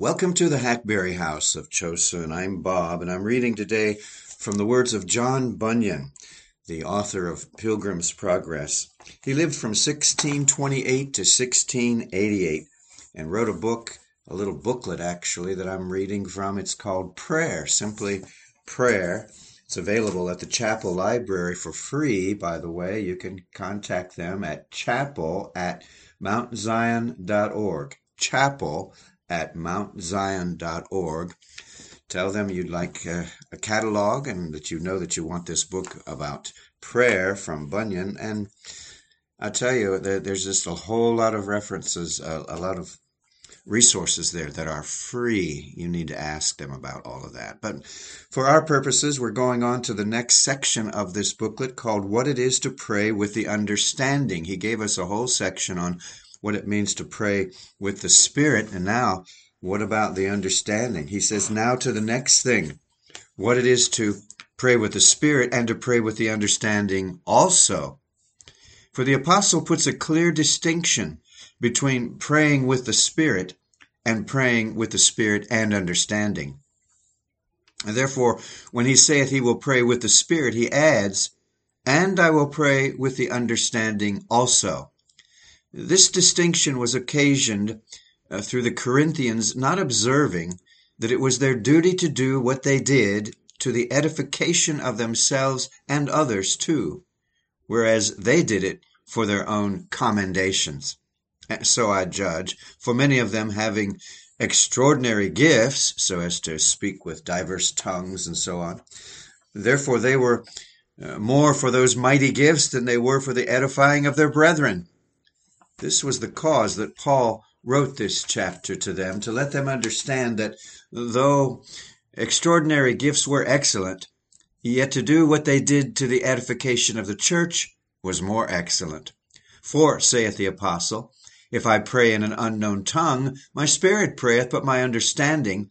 Welcome to the Hackberry House of Chosen. I'm Bob, and I'm reading today from the words of John Bunyan, the author of Pilgrim's Progress. He lived from 1628 to 1688 and wrote a book, a little booklet actually, that I'm reading from. It's called Prayer, simply Prayer. It's available at the Chapel Library for free, by the way. You can contact them at chapel at mountzion.org. Chapel at mountzion.org. Tell them you'd like a, a catalog and that you know that you want this book about prayer from Bunyan. And I tell you, there, there's just a whole lot of references, a, a lot of resources there that are free. You need to ask them about all of that. But for our purposes, we're going on to the next section of this booklet called What It Is to Pray with the Understanding. He gave us a whole section on what it means to pray with the Spirit. And now, what about the understanding? He says, now to the next thing what it is to pray with the Spirit and to pray with the understanding also. For the Apostle puts a clear distinction between praying with the Spirit and praying with the Spirit and understanding. And therefore, when he saith he will pray with the Spirit, he adds, And I will pray with the understanding also. This distinction was occasioned uh, through the Corinthians not observing that it was their duty to do what they did to the edification of themselves and others too, whereas they did it for their own commendations. So I judge, for many of them having extraordinary gifts, so as to speak with diverse tongues and so on. Therefore, they were uh, more for those mighty gifts than they were for the edifying of their brethren. This was the cause that Paul wrote this chapter to them, to let them understand that though extraordinary gifts were excellent, yet to do what they did to the edification of the church was more excellent. For, saith the apostle, if I pray in an unknown tongue, my spirit prayeth, but my understanding,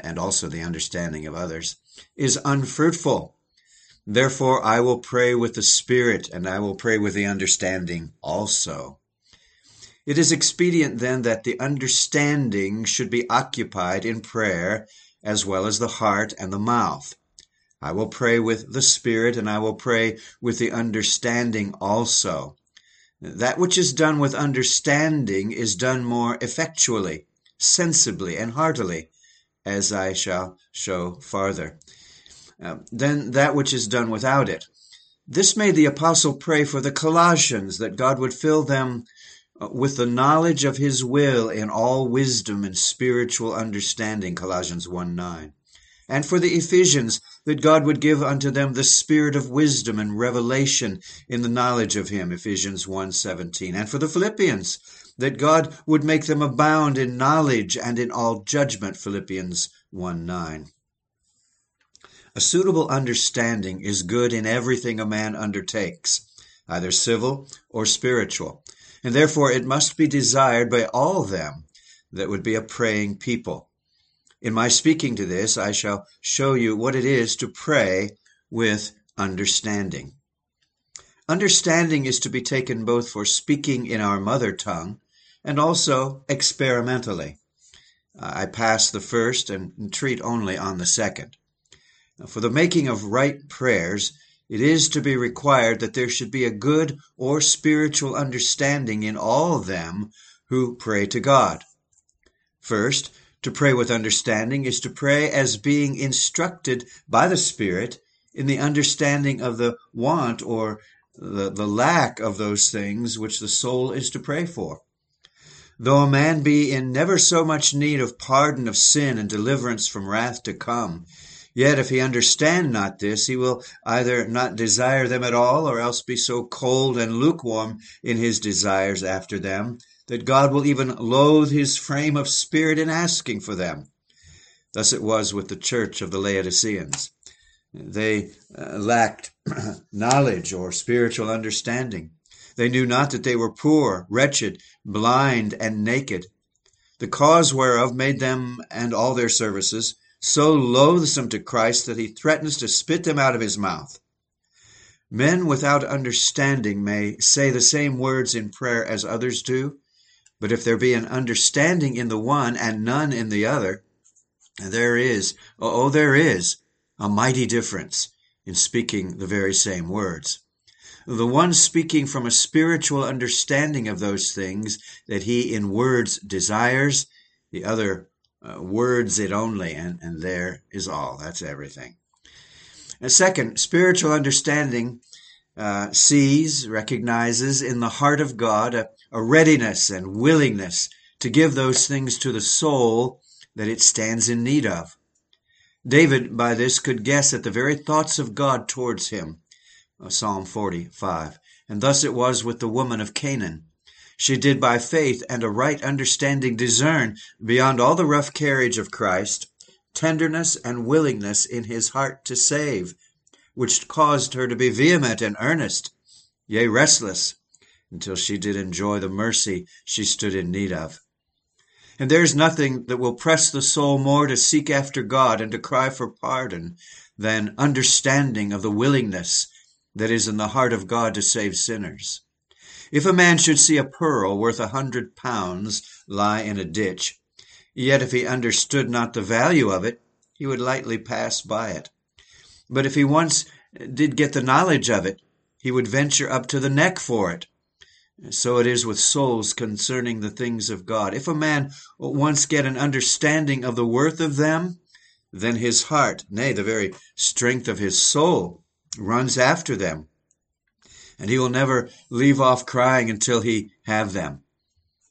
and also the understanding of others, is unfruitful. Therefore I will pray with the spirit, and I will pray with the understanding also. It is expedient then that the understanding should be occupied in prayer as well as the heart and the mouth. I will pray with the Spirit, and I will pray with the understanding also. That which is done with understanding is done more effectually, sensibly, and heartily, as I shall show farther, uh, than that which is done without it. This made the apostle pray for the Colossians that God would fill them Uh, with the knowledge of his will in all wisdom and spiritual understanding, Colossians 1 9. And for the Ephesians, that God would give unto them the spirit of wisdom and revelation in the knowledge of him, Ephesians 1 17. And for the Philippians, that God would make them abound in knowledge and in all judgment, Philippians 1 9. A suitable understanding is good in everything a man undertakes, either civil or spiritual and therefore it must be desired by all them that would be a praying people. In my speaking to this, I shall show you what it is to pray with understanding. Understanding is to be taken both for speaking in our mother tongue and also experimentally. I pass the first and treat only on the second. For the making of right prayers, it is to be required that there should be a good or spiritual understanding in all them who pray to God. First, to pray with understanding is to pray as being instructed by the Spirit in the understanding of the want or the, the lack of those things which the soul is to pray for. Though a man be in never so much need of pardon of sin and deliverance from wrath to come, Yet if he understand not this, he will either not desire them at all, or else be so cold and lukewarm in his desires after them, that God will even loathe his frame of spirit in asking for them. Thus it was with the church of the Laodiceans. They uh, lacked knowledge or spiritual understanding. They knew not that they were poor, wretched, blind, and naked. The cause whereof made them and all their services so loathsome to Christ that he threatens to spit them out of his mouth. Men without understanding may say the same words in prayer as others do, But if there be an understanding in the one and none in the other, there is, oh, there is, a mighty difference in speaking the very same words. The one speaking from a spiritual understanding of those things that he in words desires, the other uh, words it only, and, and there is all. That's everything. And second, spiritual understanding uh, sees, recognizes in the heart of God a, a readiness and willingness to give those things to the soul that it stands in need of. David, by this, could guess at the very thoughts of God towards him. Uh, Psalm 45. And thus it was with the woman of Canaan. She did by faith and a right understanding discern, beyond all the rough carriage of Christ, tenderness and willingness in his heart to save, which caused her to be vehement and earnest, yea, restless, until she did enjoy the mercy she stood in need of. And there is nothing that will press the soul more to seek after God and to cry for pardon than understanding of the willingness that is in the heart of God to save sinners. If a man should see a pearl worth a hundred pounds lie in a ditch, yet if he understood not the value of it, he would lightly pass by it. But if he once did get the knowledge of it, he would venture up to the neck for it. So it is with souls concerning the things of God. If a man once get an understanding of the worth of them, then his heart, nay, the very strength of his soul, runs after them. And he will never leave off crying until he have them.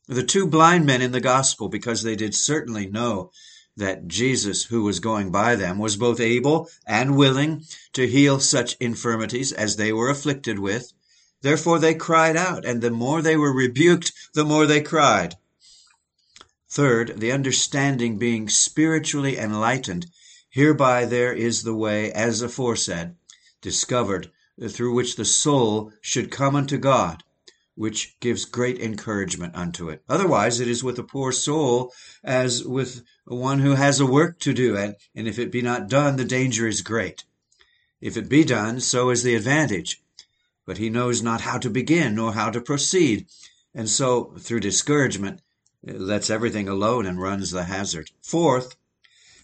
The two blind men in the gospel, because they did certainly know that Jesus, who was going by them, was both able and willing to heal such infirmities as they were afflicted with. Therefore they cried out, and the more they were rebuked, the more they cried. Third, the understanding being spiritually enlightened, hereby there is the way, as aforesaid, discovered, through which the soul should come unto God which gives great encouragement unto it. Otherwise, it is with a poor soul as with one who has a work to do, and, and if it be not done, the danger is great. If it be done, so is the advantage. But he knows not how to begin nor how to proceed, and so, through discouragement, lets everything alone and runs the hazard. Fourth,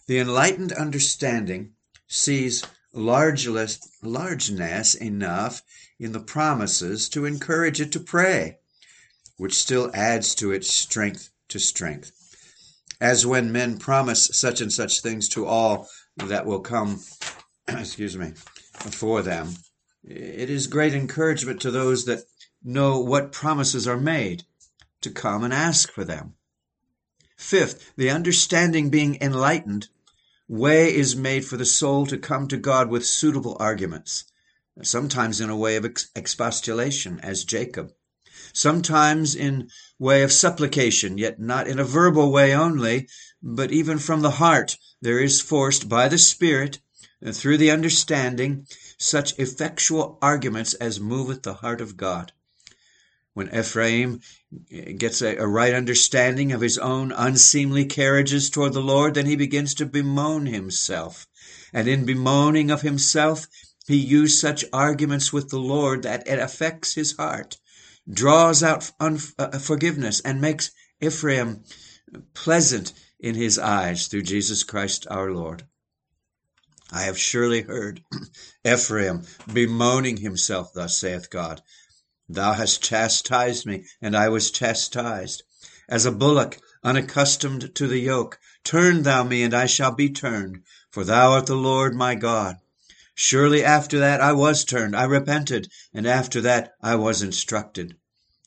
the enlightened understanding sees largeness, largeness enough in the promises to encourage it to pray, which still adds to its strength to strength. As when men promise such and such things to all that will come, excuse me, for them, it is great encouragement to those that know what promises are made to come and ask for them. Fifth, the understanding being enlightened, way is made for the soul to come to God with suitable arguments sometimes in a way of expostulation, as Jacob, sometimes in way of supplication, yet not in a verbal way only, but even from the heart there is forced by the Spirit, through the understanding, such effectual arguments as moveth the heart of God. When Ephraim gets a, a, right understanding of his own unseemly carriages toward the Lord, then he begins to bemoan himself. And in bemoaning of himself, he used such arguments with the Lord that it affects his heart, draws out uh, forgiveness, and makes Ephraim pleasant in his eyes through Jesus Christ our Lord. I have surely heard Ephraim bemoaning himself, thus saith God. Thou hast chastised me, and I was chastised. As a bullock unaccustomed to the yoke, turn thou me, and I shall be turned, for thou art the Lord my God. Surely after that I was turned, I repented, and after that I was instructed,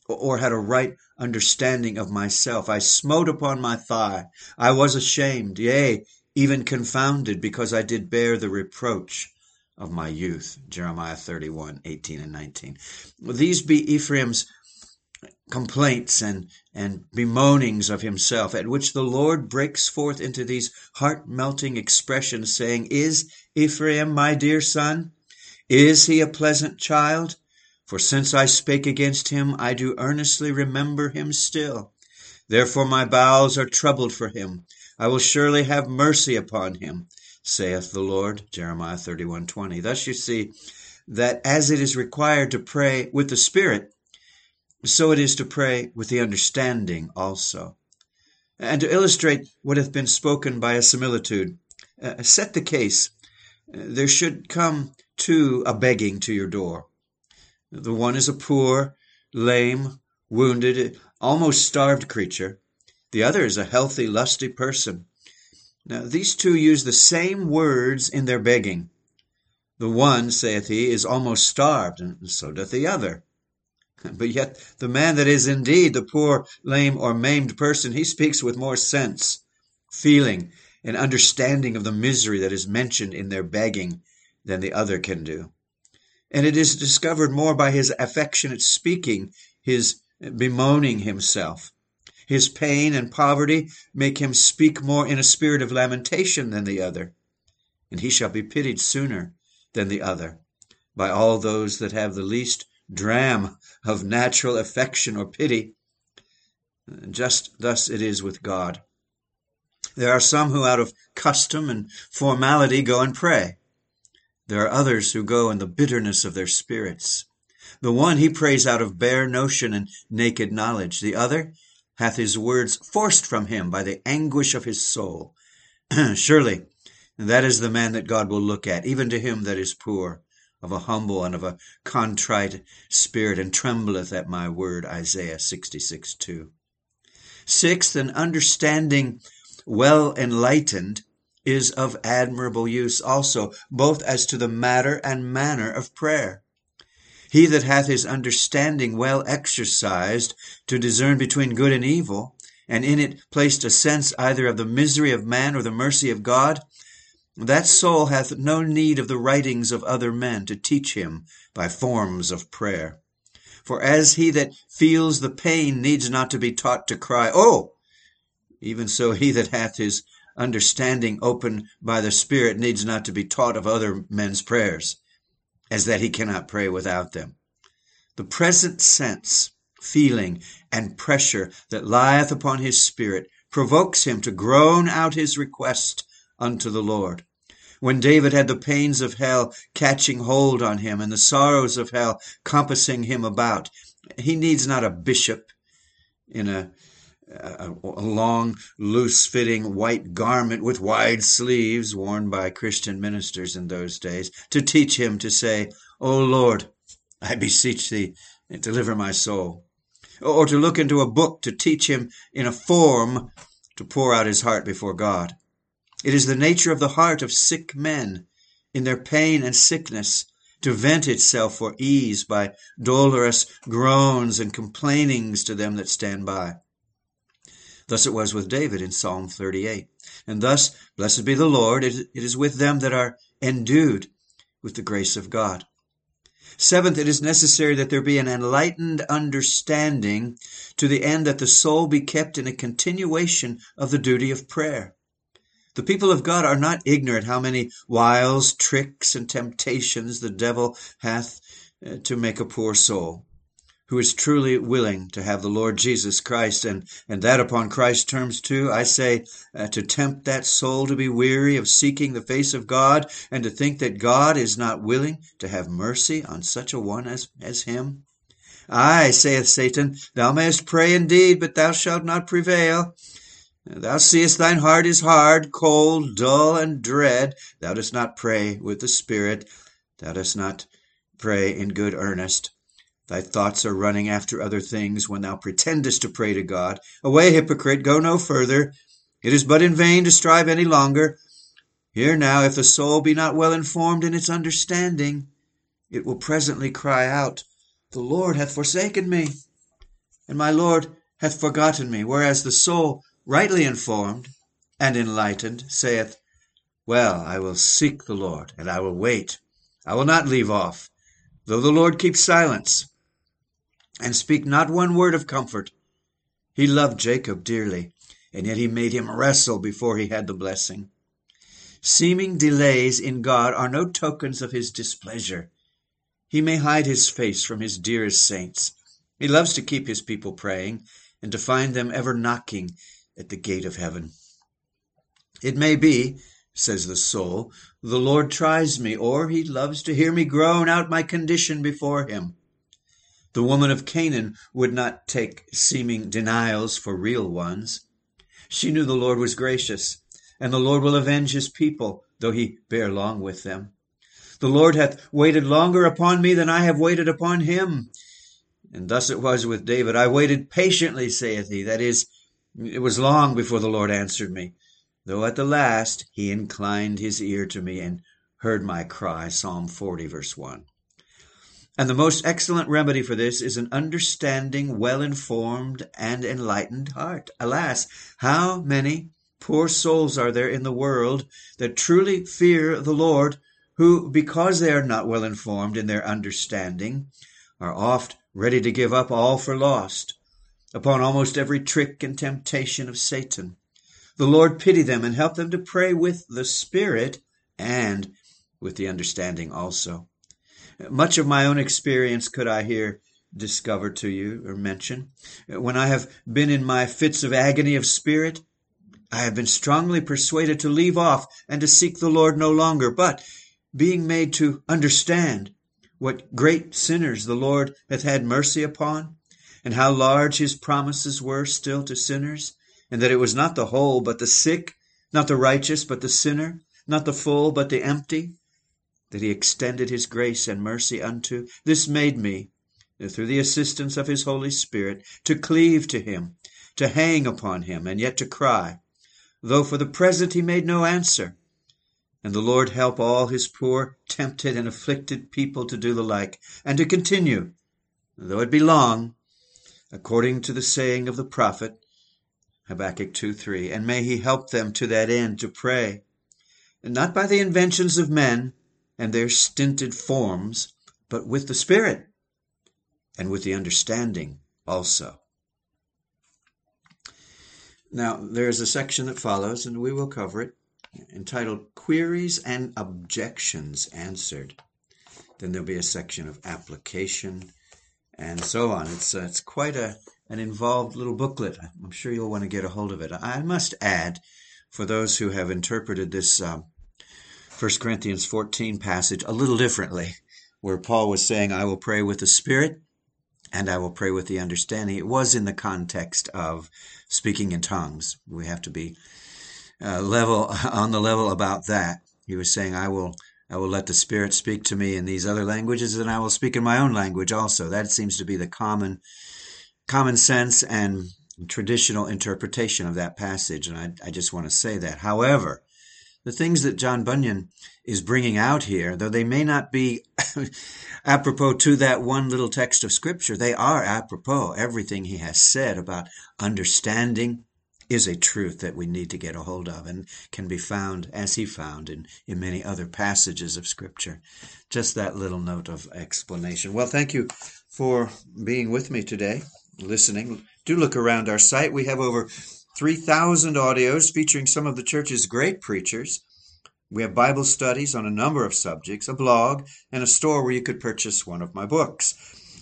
or had a right understanding of myself. I smote upon my thigh. I was ashamed, yea, even confounded, because I did bear the reproach of my youth. Jeremiah 31, 18 and 19. These be Ephraim's complaints and, and bemoanings of himself, at which the Lord breaks forth into these heart melting expressions, saying, Is Ephraim my dear son? Is he a pleasant child? For since I spake against him, I do earnestly remember him still. Therefore my bowels are troubled for him. I will surely have mercy upon him, saith the Lord. Jeremiah 31 20. Thus you see that as it is required to pray with the Spirit, so it is to pray with the understanding also. And to illustrate what hath been spoken by a similitude, uh, set the case. There should come two a begging to your door. The one is a poor, lame, wounded, almost starved creature. The other is a healthy, lusty person. Now these two use the same words in their begging. The one, saith he, is almost starved, and so doth the other. But yet the man that is indeed the poor, lame, or maimed person, he speaks with more sense, feeling, and understanding of the misery that is mentioned in their begging than the other can do. And it is discovered more by his affectionate speaking, his bemoaning himself. His pain and poverty make him speak more in a spirit of lamentation than the other, and he shall be pitied sooner than the other by all those that have the least dram of natural affection or pity. Just thus it is with God. There are some who, out of custom and formality, go and pray. There are others who go in the bitterness of their spirits. The one he prays out of bare notion and naked knowledge. The other hath his words forced from him by the anguish of his soul. Surely that is the man that God will look at, even to him that is poor of a humble and of a contrite spirit, and trembleth at my word. Isaiah 66 2. Sixth, an understanding well enlightened is of admirable use also, both as to the matter and manner of prayer. He that hath his understanding well exercised to discern between good and evil, and in it placed a sense either of the misery of man or the mercy of God, that soul hath no need of the writings of other men to teach him by forms of prayer. For as he that feels the pain needs not to be taught to cry, Oh! Even so he that hath his understanding opened by the Spirit needs not to be taught of other men's prayers, as that he cannot pray without them. The present sense, feeling, and pressure that lieth upon his spirit provokes him to groan out his request unto the Lord. When David had the pains of hell catching hold on him and the sorrows of hell compassing him about, he needs not a bishop in a, a, a long, loose fitting white garment with wide sleeves worn by Christian ministers in those days to teach him to say, O Lord, I beseech thee, deliver my soul. Or to look into a book to teach him in a form to pour out his heart before God. It is the nature of the heart of sick men, in their pain and sickness, to vent itself for ease by dolorous groans and complainings to them that stand by. Thus it was with David in Psalm 38. And thus, blessed be the Lord, it is with them that are endued with the grace of God. Seventh, it is necessary that there be an enlightened understanding to the end that the soul be kept in a continuation of the duty of prayer. The people of God are not ignorant how many wiles, tricks, and temptations the devil hath uh, to make a poor soul, who is truly willing to have the Lord Jesus Christ, and, and that upon Christ's terms too, I say, uh, to tempt that soul to be weary of seeking the face of God, and to think that God is not willing to have mercy on such a one as, as him. Ay, saith Satan, thou mayest pray indeed, but thou shalt not prevail. Thou seest thine heart is hard, cold, dull, and dread. Thou dost not pray with the Spirit. Thou dost not pray in good earnest. Thy thoughts are running after other things when thou pretendest to pray to God. Away, hypocrite, go no further. It is but in vain to strive any longer. Hear now, if the soul be not well informed in its understanding, it will presently cry out, The Lord hath forsaken me, and my Lord hath forgotten me, whereas the soul rightly informed and enlightened, saith, Well, I will seek the Lord, and I will wait. I will not leave off, though the Lord keep silence, and speak not one word of comfort. He loved Jacob dearly, and yet he made him wrestle before he had the blessing. Seeming delays in God are no tokens of his displeasure. He may hide his face from his dearest saints. He loves to keep his people praying, and to find them ever knocking at the gate of heaven. It may be, says the soul, the Lord tries me, or he loves to hear me groan out my condition before him. The woman of Canaan would not take seeming denials for real ones. She knew the Lord was gracious, and the Lord will avenge his people, though he bear long with them. The Lord hath waited longer upon me than I have waited upon him. And thus it was with David. I waited patiently, saith he. That is, it was long before the Lord answered me, though at the last he inclined his ear to me and heard my cry. Psalm 40, verse 1. And the most excellent remedy for this is an understanding, well informed, and enlightened heart. Alas, how many poor souls are there in the world that truly fear the Lord, who, because they are not well informed in their understanding, are oft ready to give up all for lost upon almost every trick and temptation of Satan. The Lord pity them and help them to pray with the Spirit and with the understanding also. Much of my own experience could I here discover to you or mention. When I have been in my fits of agony of spirit, I have been strongly persuaded to leave off and to seek the Lord no longer, but being made to understand what great sinners the Lord hath had mercy upon, and how large his promises were still to sinners, and that it was not the whole, but the sick, not the righteous, but the sinner, not the full, but the empty, that he extended his grace and mercy unto. This made me, through the assistance of his Holy Spirit, to cleave to him, to hang upon him, and yet to cry, though for the present he made no answer. And the Lord help all his poor, tempted, and afflicted people to do the like, and to continue, though it be long, according to the saying of the prophet, Habakkuk 2 3. And may he help them to that end to pray, and not by the inventions of men and their stinted forms, but with the Spirit and with the understanding also. Now, there is a section that follows, and we will cover it, entitled Queries and Objections Answered. Then there'll be a section of application and so on. It's, uh, it's quite a, an involved little booklet. I'm sure you'll want to get a hold of it. I must add, for those who have interpreted this um, 1 Corinthians 14 passage a little differently, where Paul was saying, I will pray with the Spirit and I will pray with the understanding. It was in the context of speaking in tongues. We have to be uh, level on the level about that. He was saying, I will I will let the Spirit speak to me in these other languages, and I will speak in my own language also. That seems to be the common common sense and traditional interpretation of that passage, and I, I just want to say that. However, the things that John Bunyan is bringing out here, though they may not be apropos to that one little text of Scripture, they are apropos. Everything he has said about understanding is a truth that we need to get a hold of and can be found, as he found, in, in many other passages of Scripture. Just that little note of explanation. Well, thank you for being with me today, listening. Do look around our site. We have over 3,000 audios featuring some of the church's great preachers. We have Bible studies on a number of subjects, a blog, and a store where you could purchase one of my books.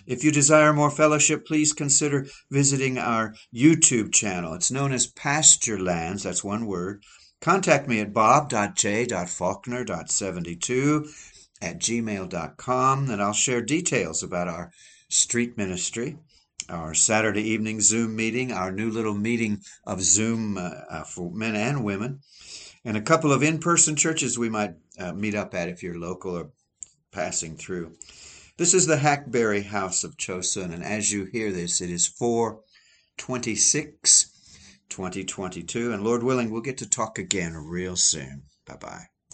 If you desire more fellowship, please consider visiting our YouTube channel. It's known as Pasture Lands, that's one word. Contact me at bob.j.faulkner.72 at gmail.com, and I'll share details about our street ministry our Saturday evening Zoom meeting, our new little meeting of Zoom uh, uh, for men and women, and a couple of in person churches we might uh, meet up at if you're local or passing through. This is the Hackberry House of Chosen, and as you hear this, it is 426 2022, and Lord willing, we'll get to talk again real soon. Bye bye.